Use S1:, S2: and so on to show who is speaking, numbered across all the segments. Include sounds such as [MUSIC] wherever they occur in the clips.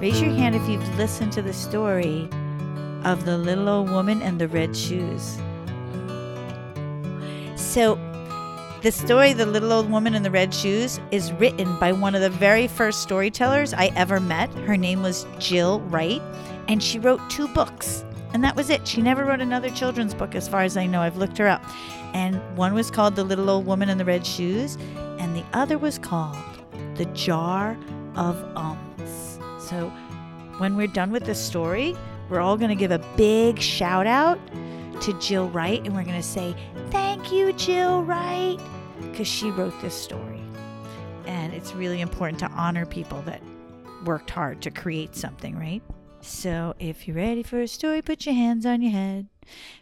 S1: Raise your hand if you've listened to the story of the little old woman and the red shoes. So, the story, The Little Old Woman in the Red Shoes, is written by one of the very first storytellers I ever met. Her name was Jill Wright, and she wrote two books. And that was it. She never wrote another children's book, as far as I know. I've looked her up. And one was called The Little Old Woman in the Red Shoes, and the other was called The Jar of Ums. So when we're done with this story, we're all going to give a big shout out to Jill Wright, and we're going to say, Thank you, Jill Wright, because she wrote this story. And it's really important to honor people that worked hard to create something, right? So if you're ready for a story, put your hands on your head.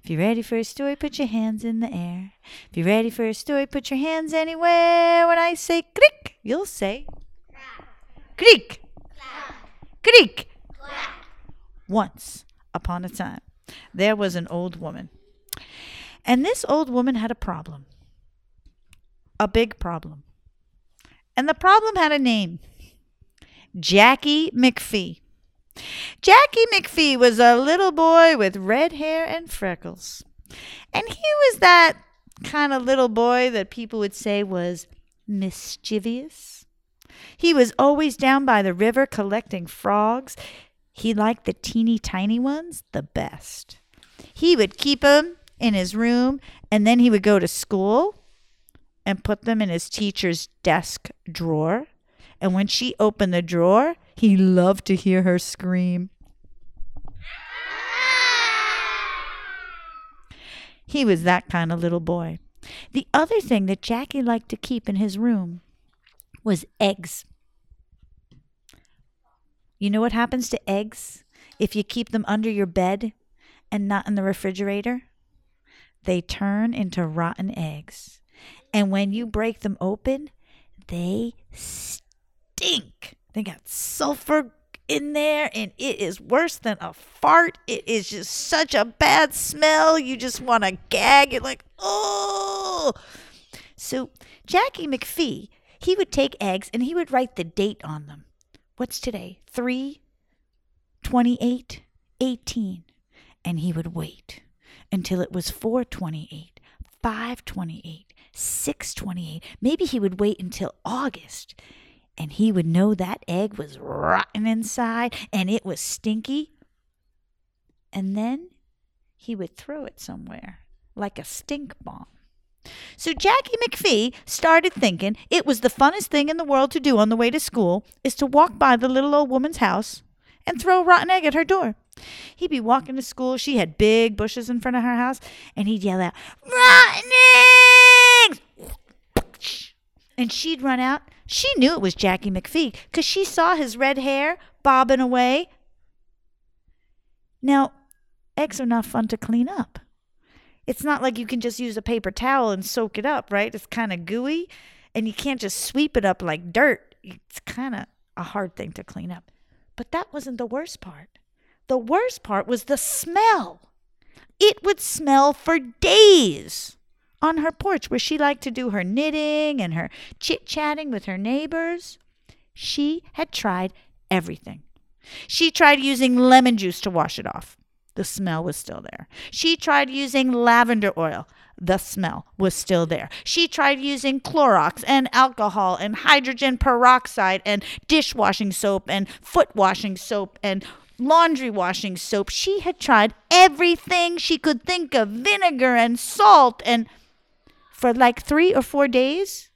S1: If you're ready for a story, put your hands in the air. If you're ready for a story, put your hands anywhere. When I say creak, you'll say creak, creak. Once upon a time, there was an old woman. And this old woman had a problem. A big problem. And the problem had a name Jackie McPhee. Jackie McPhee was a little boy with red hair and freckles. And he was that kind of little boy that people would say was mischievous. He was always down by the river collecting frogs. He liked the teeny tiny ones the best. He would keep them in his room and then he would go to school and put them in his teacher's desk drawer. And when she opened the drawer, he loved to hear her scream. He was that kind of little boy. The other thing that Jackie liked to keep in his room was eggs. You know what happens to eggs if you keep them under your bed and not in the refrigerator? They turn into rotten eggs. And when you break them open, they stink. They got sulfur in there and it is worse than a fart. It is just such a bad smell. You just want to gag. You're like, oh. So Jackie McPhee, he would take eggs and he would write the date on them. What's today? 3 28 18. And he would wait until it was 428, 528, 628. Maybe he would wait until August and he would know that egg was rotten inside and it was stinky. And then he would throw it somewhere like a stink bomb. So Jackie McPhee started thinking it was the funnest thing in the world to do on the way to school is to walk by the little old woman's house and throw a rotten egg at her door. He'd be walking to school. She had big bushes in front of her house, and he'd yell out, Rotten eggs! And she'd run out. She knew it was Jackie McPhee because she saw his red hair bobbing away. Now, eggs are not fun to clean up. It's not like you can just use a paper towel and soak it up, right? It's kind of gooey, and you can't just sweep it up like dirt. It's kind of a hard thing to clean up. But that wasn't the worst part. The worst part was the smell. It would smell for days on her porch where she liked to do her knitting and her chit chatting with her neighbors. She had tried everything. She tried using lemon juice to wash it off. The smell was still there. She tried using lavender oil. The smell was still there. She tried using Clorox and alcohol and hydrogen peroxide and dishwashing soap and foot washing soap and laundry washing soap. She had tried everything she could think of vinegar and salt. And for like three or four days,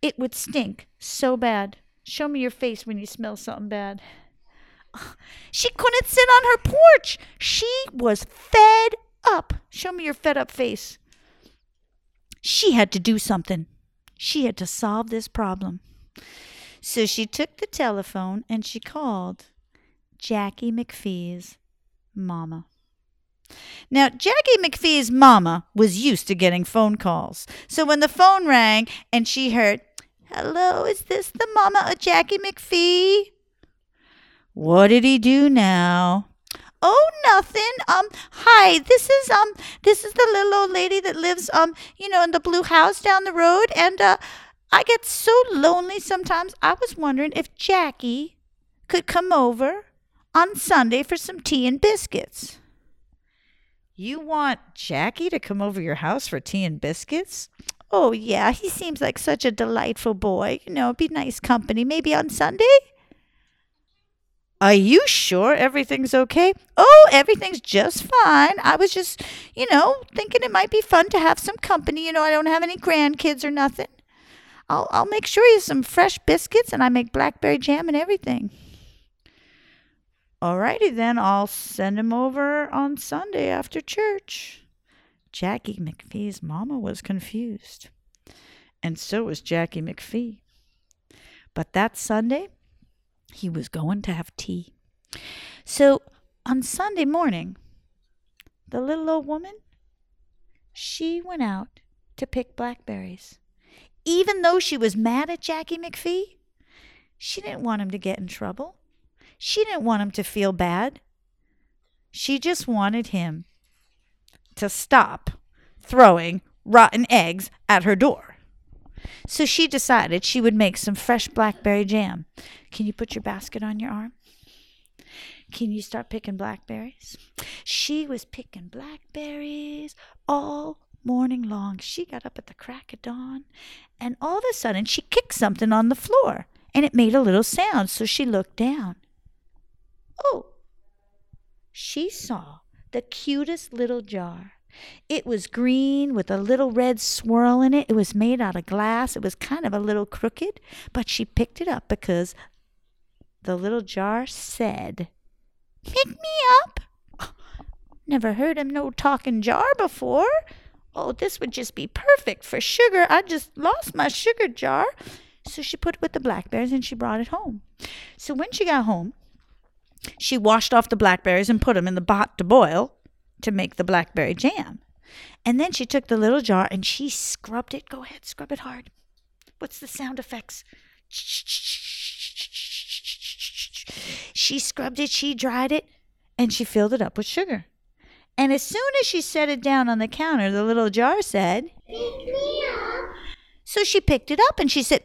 S1: it would stink so bad. Show me your face when you smell something bad. [LAUGHS] She couldn't sit on her porch. She was fed up. Show me your fed up face. She had to do something. She had to solve this problem. So she took the telephone and she called Jackie McPhee's mama. Now, Jackie McPhee's mama was used to getting phone calls. So when the phone rang and she heard, Hello, is this the mama of Jackie McPhee? What did he do now? Oh, nothing. Um, hi. This is um, this is the little old lady that lives um, you know, in the blue house down the road, and uh, I get so lonely sometimes. I was wondering if Jackie could come over on Sunday for some tea and biscuits. You want Jackie to come over your house for tea and biscuits? Oh, yeah, he seems like such a delightful boy. You know, be nice company. Maybe on Sunday? Are you sure everything's okay? Oh, everything's just fine. I was just, you know, thinking it might be fun to have some company. You know, I don't have any grandkids or nothing. I'll I'll make sure you some fresh biscuits and I make blackberry jam and everything. Alrighty then, I'll send him over on Sunday after church. Jackie McPhee's mama was confused. And so was Jackie McPhee. But that Sunday, he was going to have tea. So on Sunday morning, the little old woman, she went out to pick blackberries. Even though she was mad at Jackie McPhee, she didn't want him to get in trouble. She didn't want him to feel bad. She just wanted him to stop throwing rotten eggs at her door. So she decided she would make some fresh blackberry jam. Can you put your basket on your arm? Can you start picking blackberries? She was picking blackberries all morning long. She got up at the crack of dawn, and all of a sudden she kicked something on the floor, and it made a little sound. So she looked down. Oh, she saw the cutest little jar it was green with a little red swirl in it. It was made out of glass. It was kind of a little crooked, but she picked it up because the little jar said, Pick me up. [GASPS] never heard of no talking jar before. Oh, this would just be perfect for sugar. I just lost my sugar jar. So she put it with the blackberries and she brought it home. So when she got home, she washed off the blackberries and put them in the pot to boil to make the blackberry jam. And then she took the little jar and she scrubbed it. Go ahead, scrub it hard. What's the sound effects? She scrubbed it, she dried it, and she filled it up with sugar. And as soon as she set it down on the counter, the little jar said, Pick me up. So she picked it up and she said,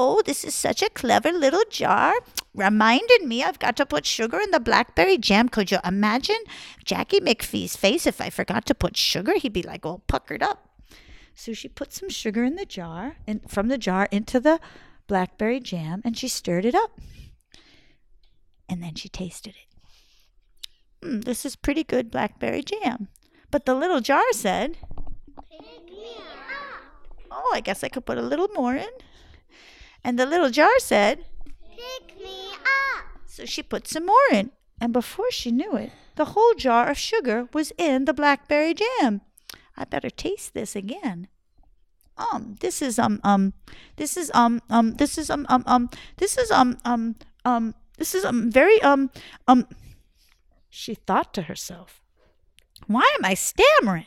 S1: Oh, this is such a clever little jar. Reminded me I've got to put sugar in the blackberry jam. Could you imagine Jackie McPhee's face if I forgot to put sugar? He'd be like all puckered up. So she put some sugar in the jar and from the jar into the blackberry jam and she stirred it up. And then she tasted it. Mm, this is pretty good blackberry jam. But the little jar said, Oh, I guess I could put a little more in. And the little jar said, Pick me up. So she put some more in. And before she knew it, the whole jar of sugar was in the blackberry jam. I better taste this again. Um, this is um um this is um um this is um um um this is um um um this is um very um um she thought to herself, why am I stammering?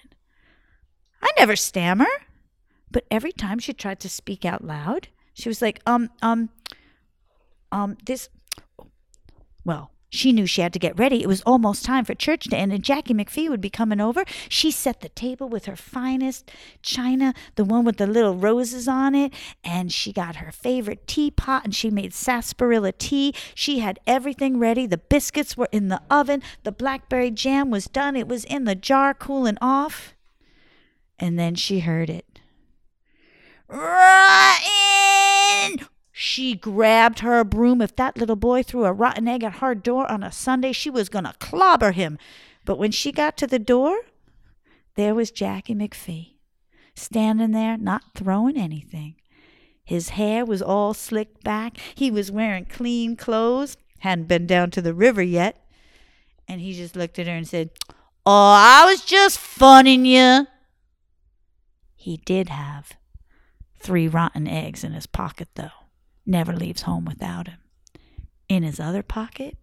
S1: I never stammer. But every time she tried to speak out loud, she was like, um, um, um, this, well, she knew she had to get ready. It was almost time for church to end, and Jackie McPhee would be coming over. She set the table with her finest china, the one with the little roses on it, and she got her favorite teapot and she made sarsaparilla tea. She had everything ready. The biscuits were in the oven, the blackberry jam was done, it was in the jar cooling off. And then she heard it. Rotten! She grabbed her broom. If that little boy threw a rotten egg at her door on a Sunday, she was going to clobber him. But when she got to the door, there was Jackie McPhee, standing there, not throwing anything. His hair was all slicked back. He was wearing clean clothes, hadn't been down to the river yet. And he just looked at her and said, Oh, I was just funning you. He did have Three rotten eggs in his pocket, though. Never leaves home without him. In his other pocket,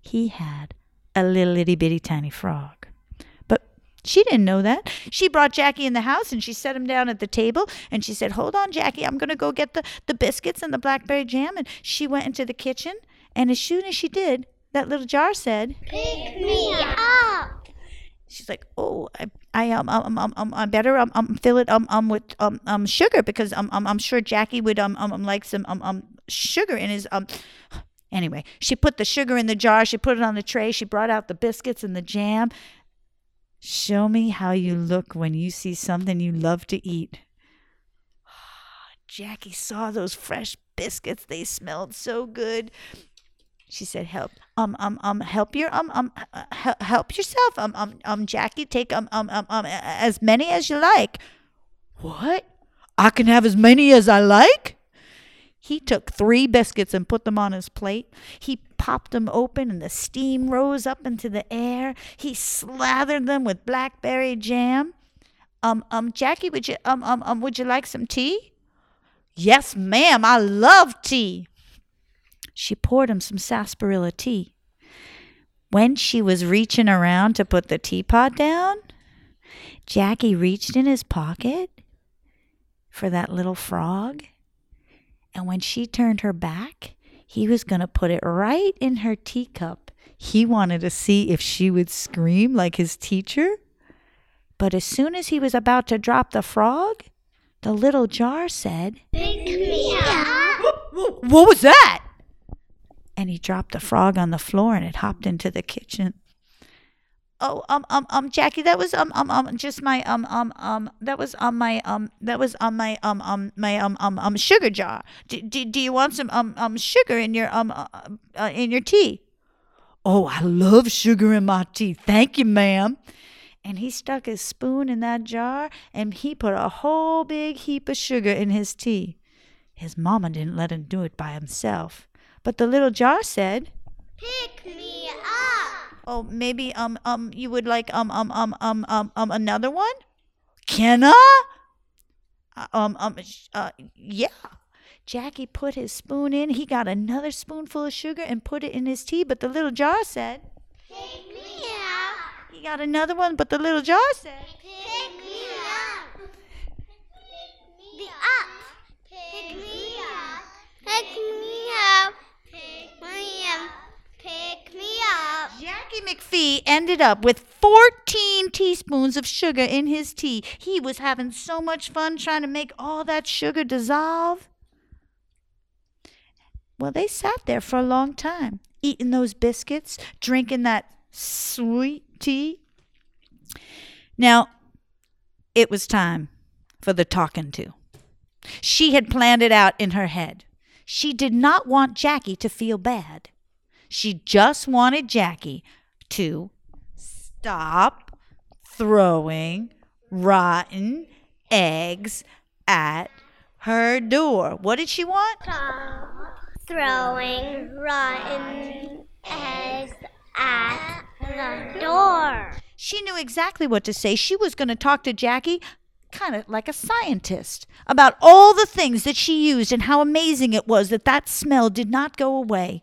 S1: he had a little itty bitty tiny frog. But she didn't know that. She brought Jackie in the house and she set him down at the table and she said, Hold on, Jackie, I'm going to go get the, the biscuits and the blackberry jam. And she went into the kitchen. And as soon as she did, that little jar said, Pick me up she's like, "Oh, I, I um, um, um, um, I better um, um, fill it um, um, with um, um, sugar because um, um, I'm sure Jackie would um, um, um, like some um, um, sugar in his um." Anyway, she put the sugar in the jar, she put it on the tray, she brought out the biscuits and the jam. Show me how you look when you see something you love to eat. Jackie saw those fresh biscuits. They smelled so good. She said, "Help, um, um, um, help your, um, um, uh, help yourself, um, um, um, Jackie, take, um, um, um, um, as many as you like." What? I can have as many as I like? He took three biscuits and put them on his plate. He popped them open and the steam rose up into the air. He slathered them with blackberry jam. Um, um, Jackie, would you, um, um, um, would you like some tea? Yes, ma'am. I love tea. She poured him some sarsaparilla tea. When she was reaching around to put the teapot down, Jackie reached in his pocket for that little frog and when she turned her back, he was going to put it right in her teacup. He wanted to see if she would scream like his teacher. But as soon as he was about to drop the frog, the little jar said, Pick me up. What was that? And he dropped the frog on the floor and it hopped into the kitchen oh um um um Jackie, that was um um um just my um um um that was on my um that was on my um um my um um um sugar jar. Do, do, do you want some um um sugar in your um uh, uh, in your tea? Oh, I love sugar in my tea. Thank you, ma'am. And he stuck his spoon in that jar and he put a whole big heap of sugar in his tea. His mama didn't let him do it by himself. But the little jar said, Pick me up oh, maybe um um you would like um um um um um, um another one? Can I? Uh, um um uh yeah. Jackie put his spoon in. He got another spoonful of sugar and put it in his tea, but the little jar said, "Pick me up." He got another one, but the little jar said, "Pick me up." Pick me up. Pick me up. Pick me up. Pick me up. Pick me up. Jackie Ended up with 14 teaspoons of sugar in his tea. He was having so much fun trying to make all that sugar dissolve. Well, they sat there for a long time, eating those biscuits, drinking that sweet tea. Now, it was time for the talking to. She had planned it out in her head. She did not want Jackie to feel bad. She just wanted Jackie to stop throwing rotten eggs at her door. What did she want?
S2: Stop throwing rotten eggs at the door.
S1: She knew exactly what to say. She was going to talk to Jackie kind of like a scientist about all the things that she used and how amazing it was that that smell did not go away.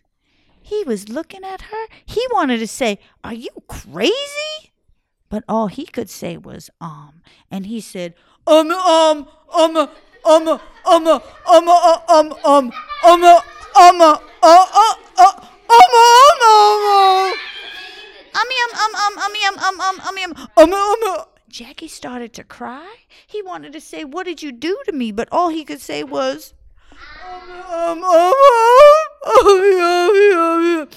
S1: He was looking at her. He wanted to say, Are you crazy? But all he could say was, Um. And he said, Um, um, um, um, um, um, um, um, um, um, um, um, um, uh, uh, uh, um, um, um, ummy, um, um, um, ummy, um, um, um, ummy, um, um, um, Jackie started to cry. He wanted to say, What did you do to me? But all he could say was, um, um, um, [LAUGHS]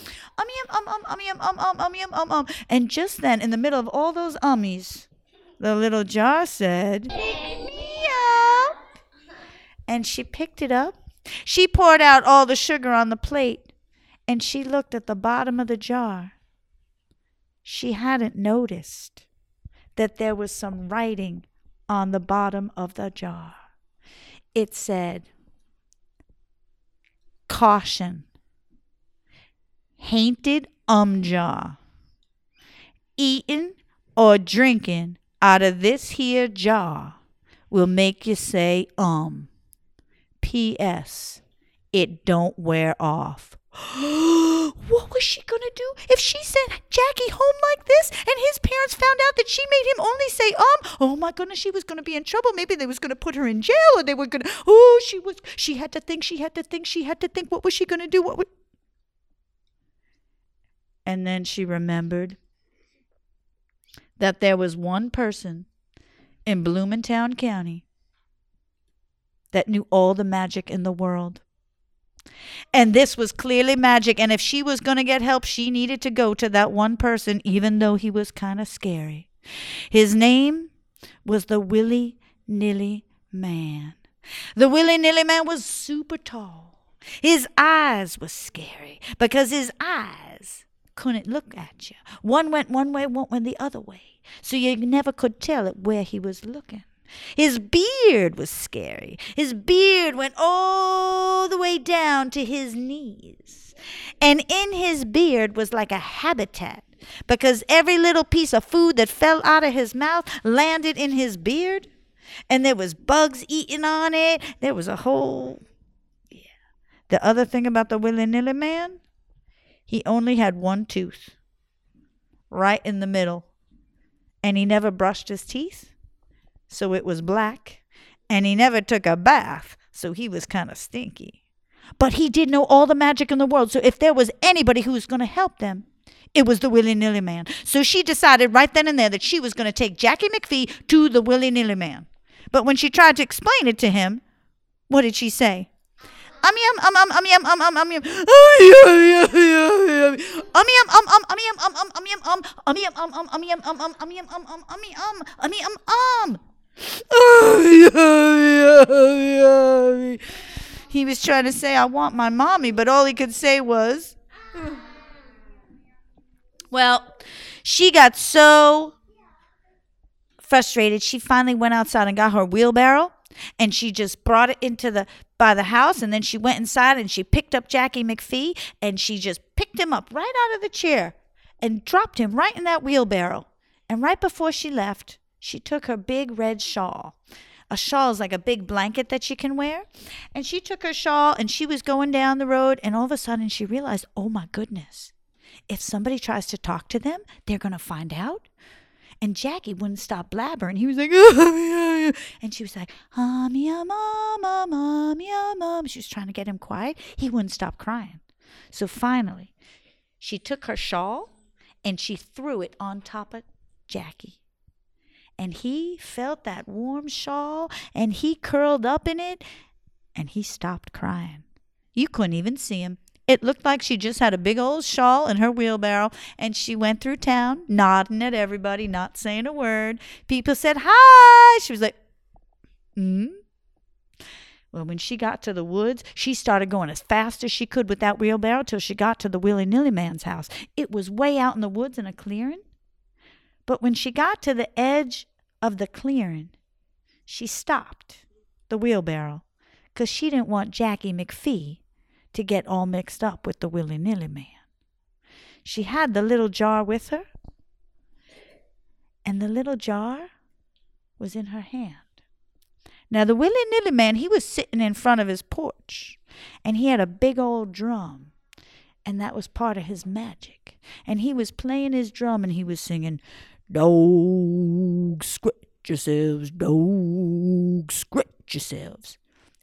S1: and just then, in the middle of all those ummies, the little jar said, Pick me up. And she picked it up. She poured out all the sugar on the plate, and she looked at the bottom of the jar. She hadn't noticed that there was some writing on the bottom of the jar. It said, Caution. Hainted umjaw. Eating or drinking out of this here jar will make you say um. P.S. It don't wear off. [GASPS] what was she going to do if she sent Jackie home like this and his parents found out that she made him only say um? Oh my goodness, she was going to be in trouble. Maybe they was going to put her in jail or they were going to Oh, she was she had to think, she had to think, she had to think what was she going to do? What would And then she remembered that there was one person in Blumentown County that knew all the magic in the world. And this was clearly magic. And if she was going to get help, she needed to go to that one person, even though he was kind of scary. His name was the Willy Nilly Man. The Willy Nilly Man was super tall. His eyes were scary because his eyes couldn't look at you. One went one way, one went the other way. So you never could tell where he was looking. His beard was scary. His beard went all the way down to his knees. And in his beard was like a habitat because every little piece of food that fell out of his mouth landed in his beard. And there was bugs eating on it. There was a whole yeah. The other thing about the willy nilly man, he only had one tooth. Right in the middle. And he never brushed his teeth so it was black, and he never took a bath, so he was kind of stinky. But he did know all the magic in the world, so if there was anybody who was going to help them, it was the Willy Nilly Man. So she decided right then and there that she was going to take Jackie McPhee to the Willy Nilly Man. But when she tried to explain it to him, what did she say? Um yum um um um yum um um um yum um yum um um um yum um um um yum um um yum um um um yum um um um yum um um um yum um um yum um he was trying to say, I want my mommy, but all he could say was, Well, she got so frustrated, she finally went outside and got her wheelbarrow and she just brought it into the by the house and then she went inside and she picked up Jackie McPhee and she just picked him up right out of the chair and dropped him right in that wheelbarrow. And right before she left, she took her big red shawl. A shawl is like a big blanket that she can wear. And she took her shawl and she was going down the road, and all of a sudden she realized, oh my goodness, if somebody tries to talk to them, they're going to find out. And Jackie wouldn't stop blabbering. He was like, [LAUGHS] and she was like, um, yeah, mom, mom, mom, yeah, mom. She was trying to get him quiet. He wouldn't stop crying. So finally, she took her shawl and she threw it on top of Jackie and he felt that warm shawl and he curled up in it and he stopped crying. You couldn't even see him. It looked like she just had a big old shawl in her wheelbarrow and she went through town nodding at everybody, not saying a word. People said hi. She was like, hmm. Well, when she got to the woods, she started going as fast as she could with that wheelbarrow till she got to the Willy Nilly man's house. It was way out in the woods in a clearing. But when she got to the edge of the clearing, she stopped the wheelbarrow because she didn't want Jackie McPhee to get all mixed up with the willy nilly man. She had the little jar with her, and the little jar was in her hand. Now, the willy nilly man, he was sitting in front of his porch, and he had a big old drum, and that was part of his magic. And he was playing his drum, and he was singing, Dogs, scratch yourselves. Dogs, scratch yourselves.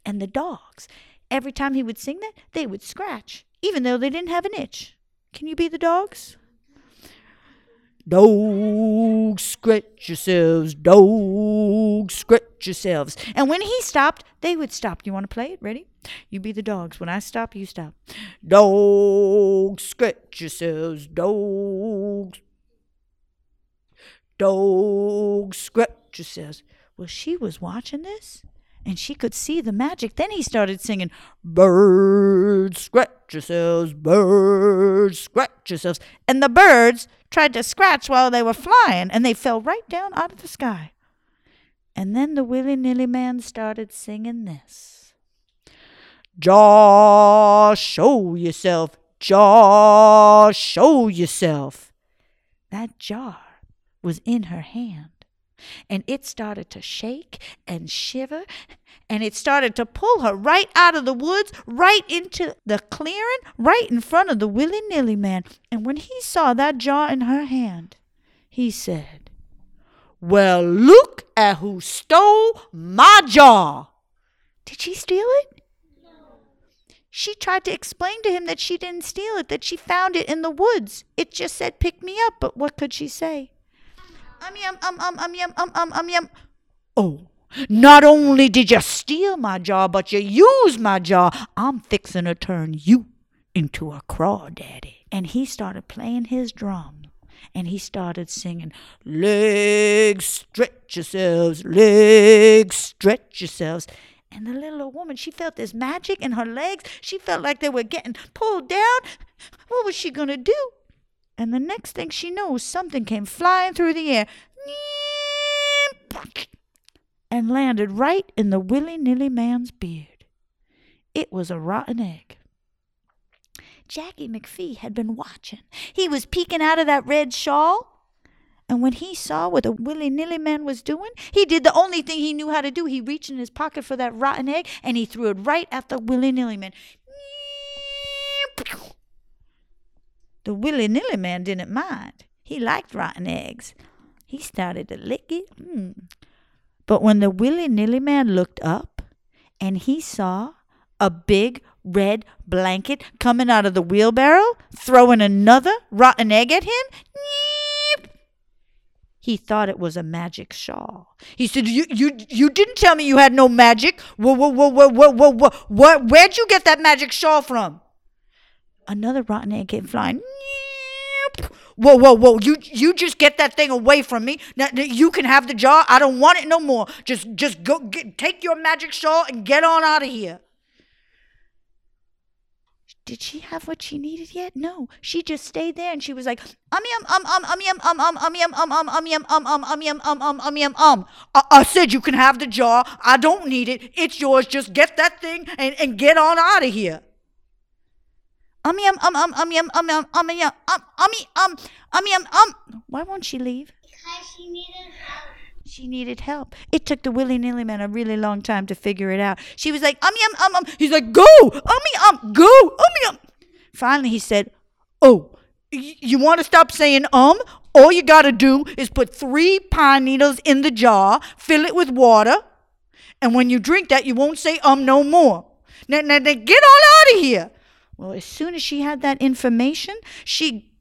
S1: And the dogs, every time he would sing that, they would scratch, even though they didn't have an itch. Can you be the dogs? Dogs, scratch yourselves. Dogs, scratch yourselves. And when he stopped, they would stop. Do you want to play it? Ready? You be the dogs. When I stop, you stop. Dogs, scratch yourselves. Dogs, Dog scratch yourselves. Well, she was watching this and she could see the magic. Then he started singing, Birds, scratch yourselves, birds, scratch yourselves. And the birds tried to scratch while they were flying and they fell right down out of the sky. And then the willy nilly man started singing this Jaw, show yourself, jaw, show yourself. That jar was in her hand. and it started to shake and shiver and it started to pull her right out of the woods, right into the clearing, right in front of the willy nilly man. And when he saw that jar in her hand, he said, Well, look at who stole my jar. Did she steal it? She tried to explain to him that she didn't steal it, that she found it in the woods. It just said, Pick me up, but what could she say? Um, yum, um, um, um, yum, um, um, um, yum. Oh, not only did you steal my jar, but you used my jar. I'm fixing to turn you into a crawdaddy. And he started playing his drum. And he started singing, Legs, stretch yourselves, legs, stretch yourselves. And the little old woman, she felt this magic in her legs. She felt like they were getting pulled down. What was she going to do? And the next thing she knows, something came flying through the air and landed right in the willy nilly man's beard. It was a rotten egg. Jackie McPhee had been watching. He was peeking out of that red shawl. And when he saw what the willy nilly man was doing, he did the only thing he knew how to do. He reached in his pocket for that rotten egg and he threw it right at the willy nilly man. The willy nilly man didn't mind. He liked rotten eggs. He started to lick it. Mm. But when the willy nilly man looked up and he saw a big red blanket coming out of the wheelbarrow, throwing another rotten egg at him, he thought it was a magic shawl. He said, "You, you, you didn't tell me you had no magic. Whoa, whoa, whoa, whoa, whoa, whoa, whoa. Where'd you get that magic shawl from?" Another rotten egg came flying. Whoa, whoa, whoa! You, you just get that thing away from me. Now, you can have the jar. I don't want it no more. Just, just go, get, take your magic shawl and get on out of here. Did she have what she needed yet? No. She just stayed there and she was like, um yum um um um yum um um um yum um um um yum um um um yum um um um yum um. I said you can have the jar. I don't need it. It's yours. Just get that thing and, and get on out of here. Um yum um um um yum um um um yum um um um um yum um. Why won't she leave?
S2: Because she needed help.
S1: She needed help. It took the willy nilly man a really long time to figure it out. She was like, um, yum, um, um. He's like, go, ummy, um, go, ummy, um. Finally, he said, oh, y- you want to stop saying um? All you got to do is put three pine needles in the jar, fill it with water, and when you drink that, you won't say um no more. Now, now, now get on out of here. Well, as soon as she had that information, she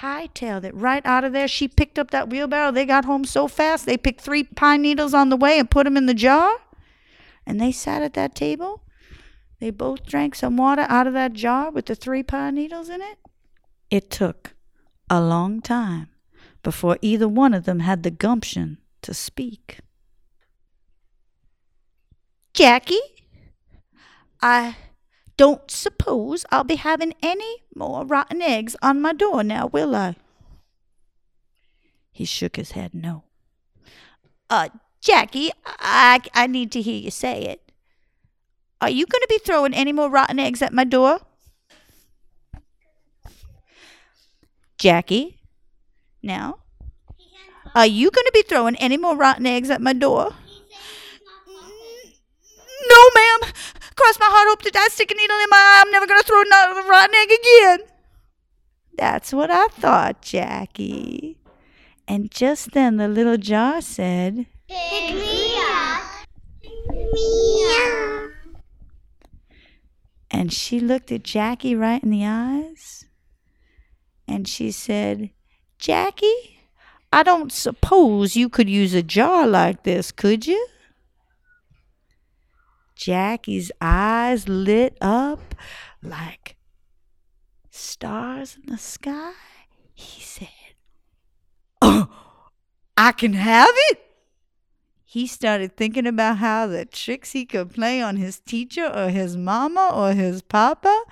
S1: hightailed it right out of there. She picked up that wheelbarrow. They got home so fast, they picked three pine needles on the way and put them in the jar. And they sat at that table. They both drank some water out of that jar with the three pine needles in it. It took a long time before either one of them had the gumption to speak. Jackie, I don't suppose I'll be having any more rotten eggs on my door now, will I? He shook his head no. Uh, Jackie, I, I need to hear you say it. Are you going to be throwing any more rotten eggs at my door? Jackie, now, are you going to be throwing any more rotten eggs at my door? No, ma'am. Cross my heart, hope to die, stick a needle in my eye. I'm never going to throw another rotten egg again. That's what I thought, Jackie. And just then the little jar said,
S2: Pick me up.
S1: And she looked at Jackie right in the eyes, and she said, Jackie, I don't suppose you could use a jar like this, could you? Jackie's eyes lit up like stars in the sky. He said, Oh, I can have it. He started thinking about how the tricks he could play on his teacher or his mama or his papa.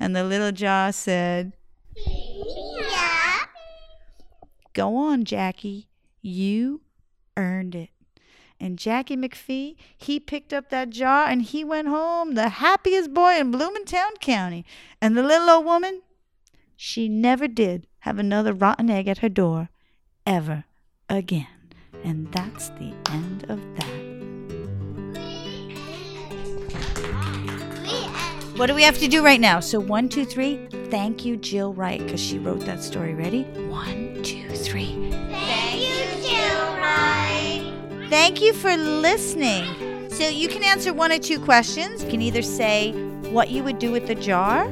S1: And the little jar said,
S2: Meow.
S1: Go on, Jackie. You earned it. And Jackie McPhee, he picked up that jar and he went home the happiest boy in Bloomingtown County. And the little old woman, she never did have another rotten egg at her door ever again. And that's the end of that. What do we have to do right now? So, one, two, three. Thank you, Jill Wright, because she wrote that story. Ready? One, two, three.
S2: Thank you
S1: for listening. So, you can answer one or two questions. You can either say what you would do with the jar,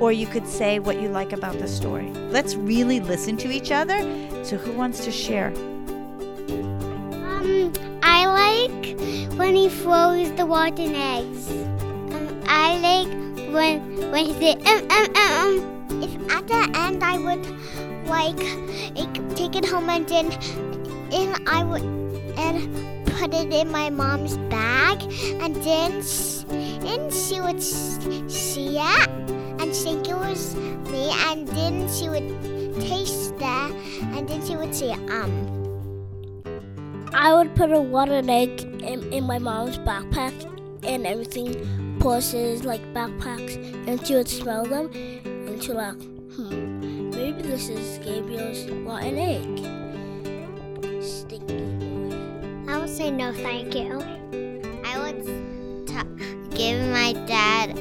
S1: or you could say what you like about the story. Let's really listen to each other. So, who wants to share?
S2: Um, I like when he throws the rotten eggs. Um, I like when when he says um um um. um. If at the end I would like, like take it home and then and I would and put it in my mom's bag and then and she would see it and think it was me and then she would taste that and then she would say um.
S3: I would put a rotten egg in, in my mom's backpack and everything, purses, like backpacks, and she would smell them and she would like, hmm, maybe this is Gabriel's rotten egg.
S2: Say no, thank you. I would t- give my dad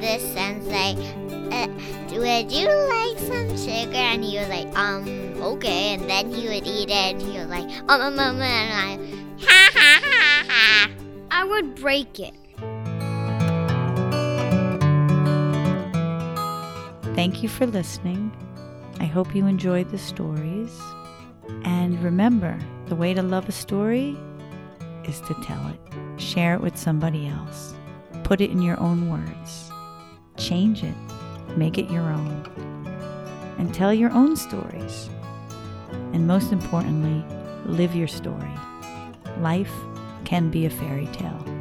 S2: this and say, uh, "Would you like some sugar?" And he was like, "Um, okay." And then he would eat it, and he was like, "Um, um, um," and I, ha ha ha ha.
S3: I would break it.
S1: Thank you for listening. I hope you enjoyed the stories. And remember, the way to love a story is to tell it. Share it with somebody else. Put it in your own words. Change it. Make it your own. And tell your own stories. And most importantly, live your story. Life can be a fairy tale.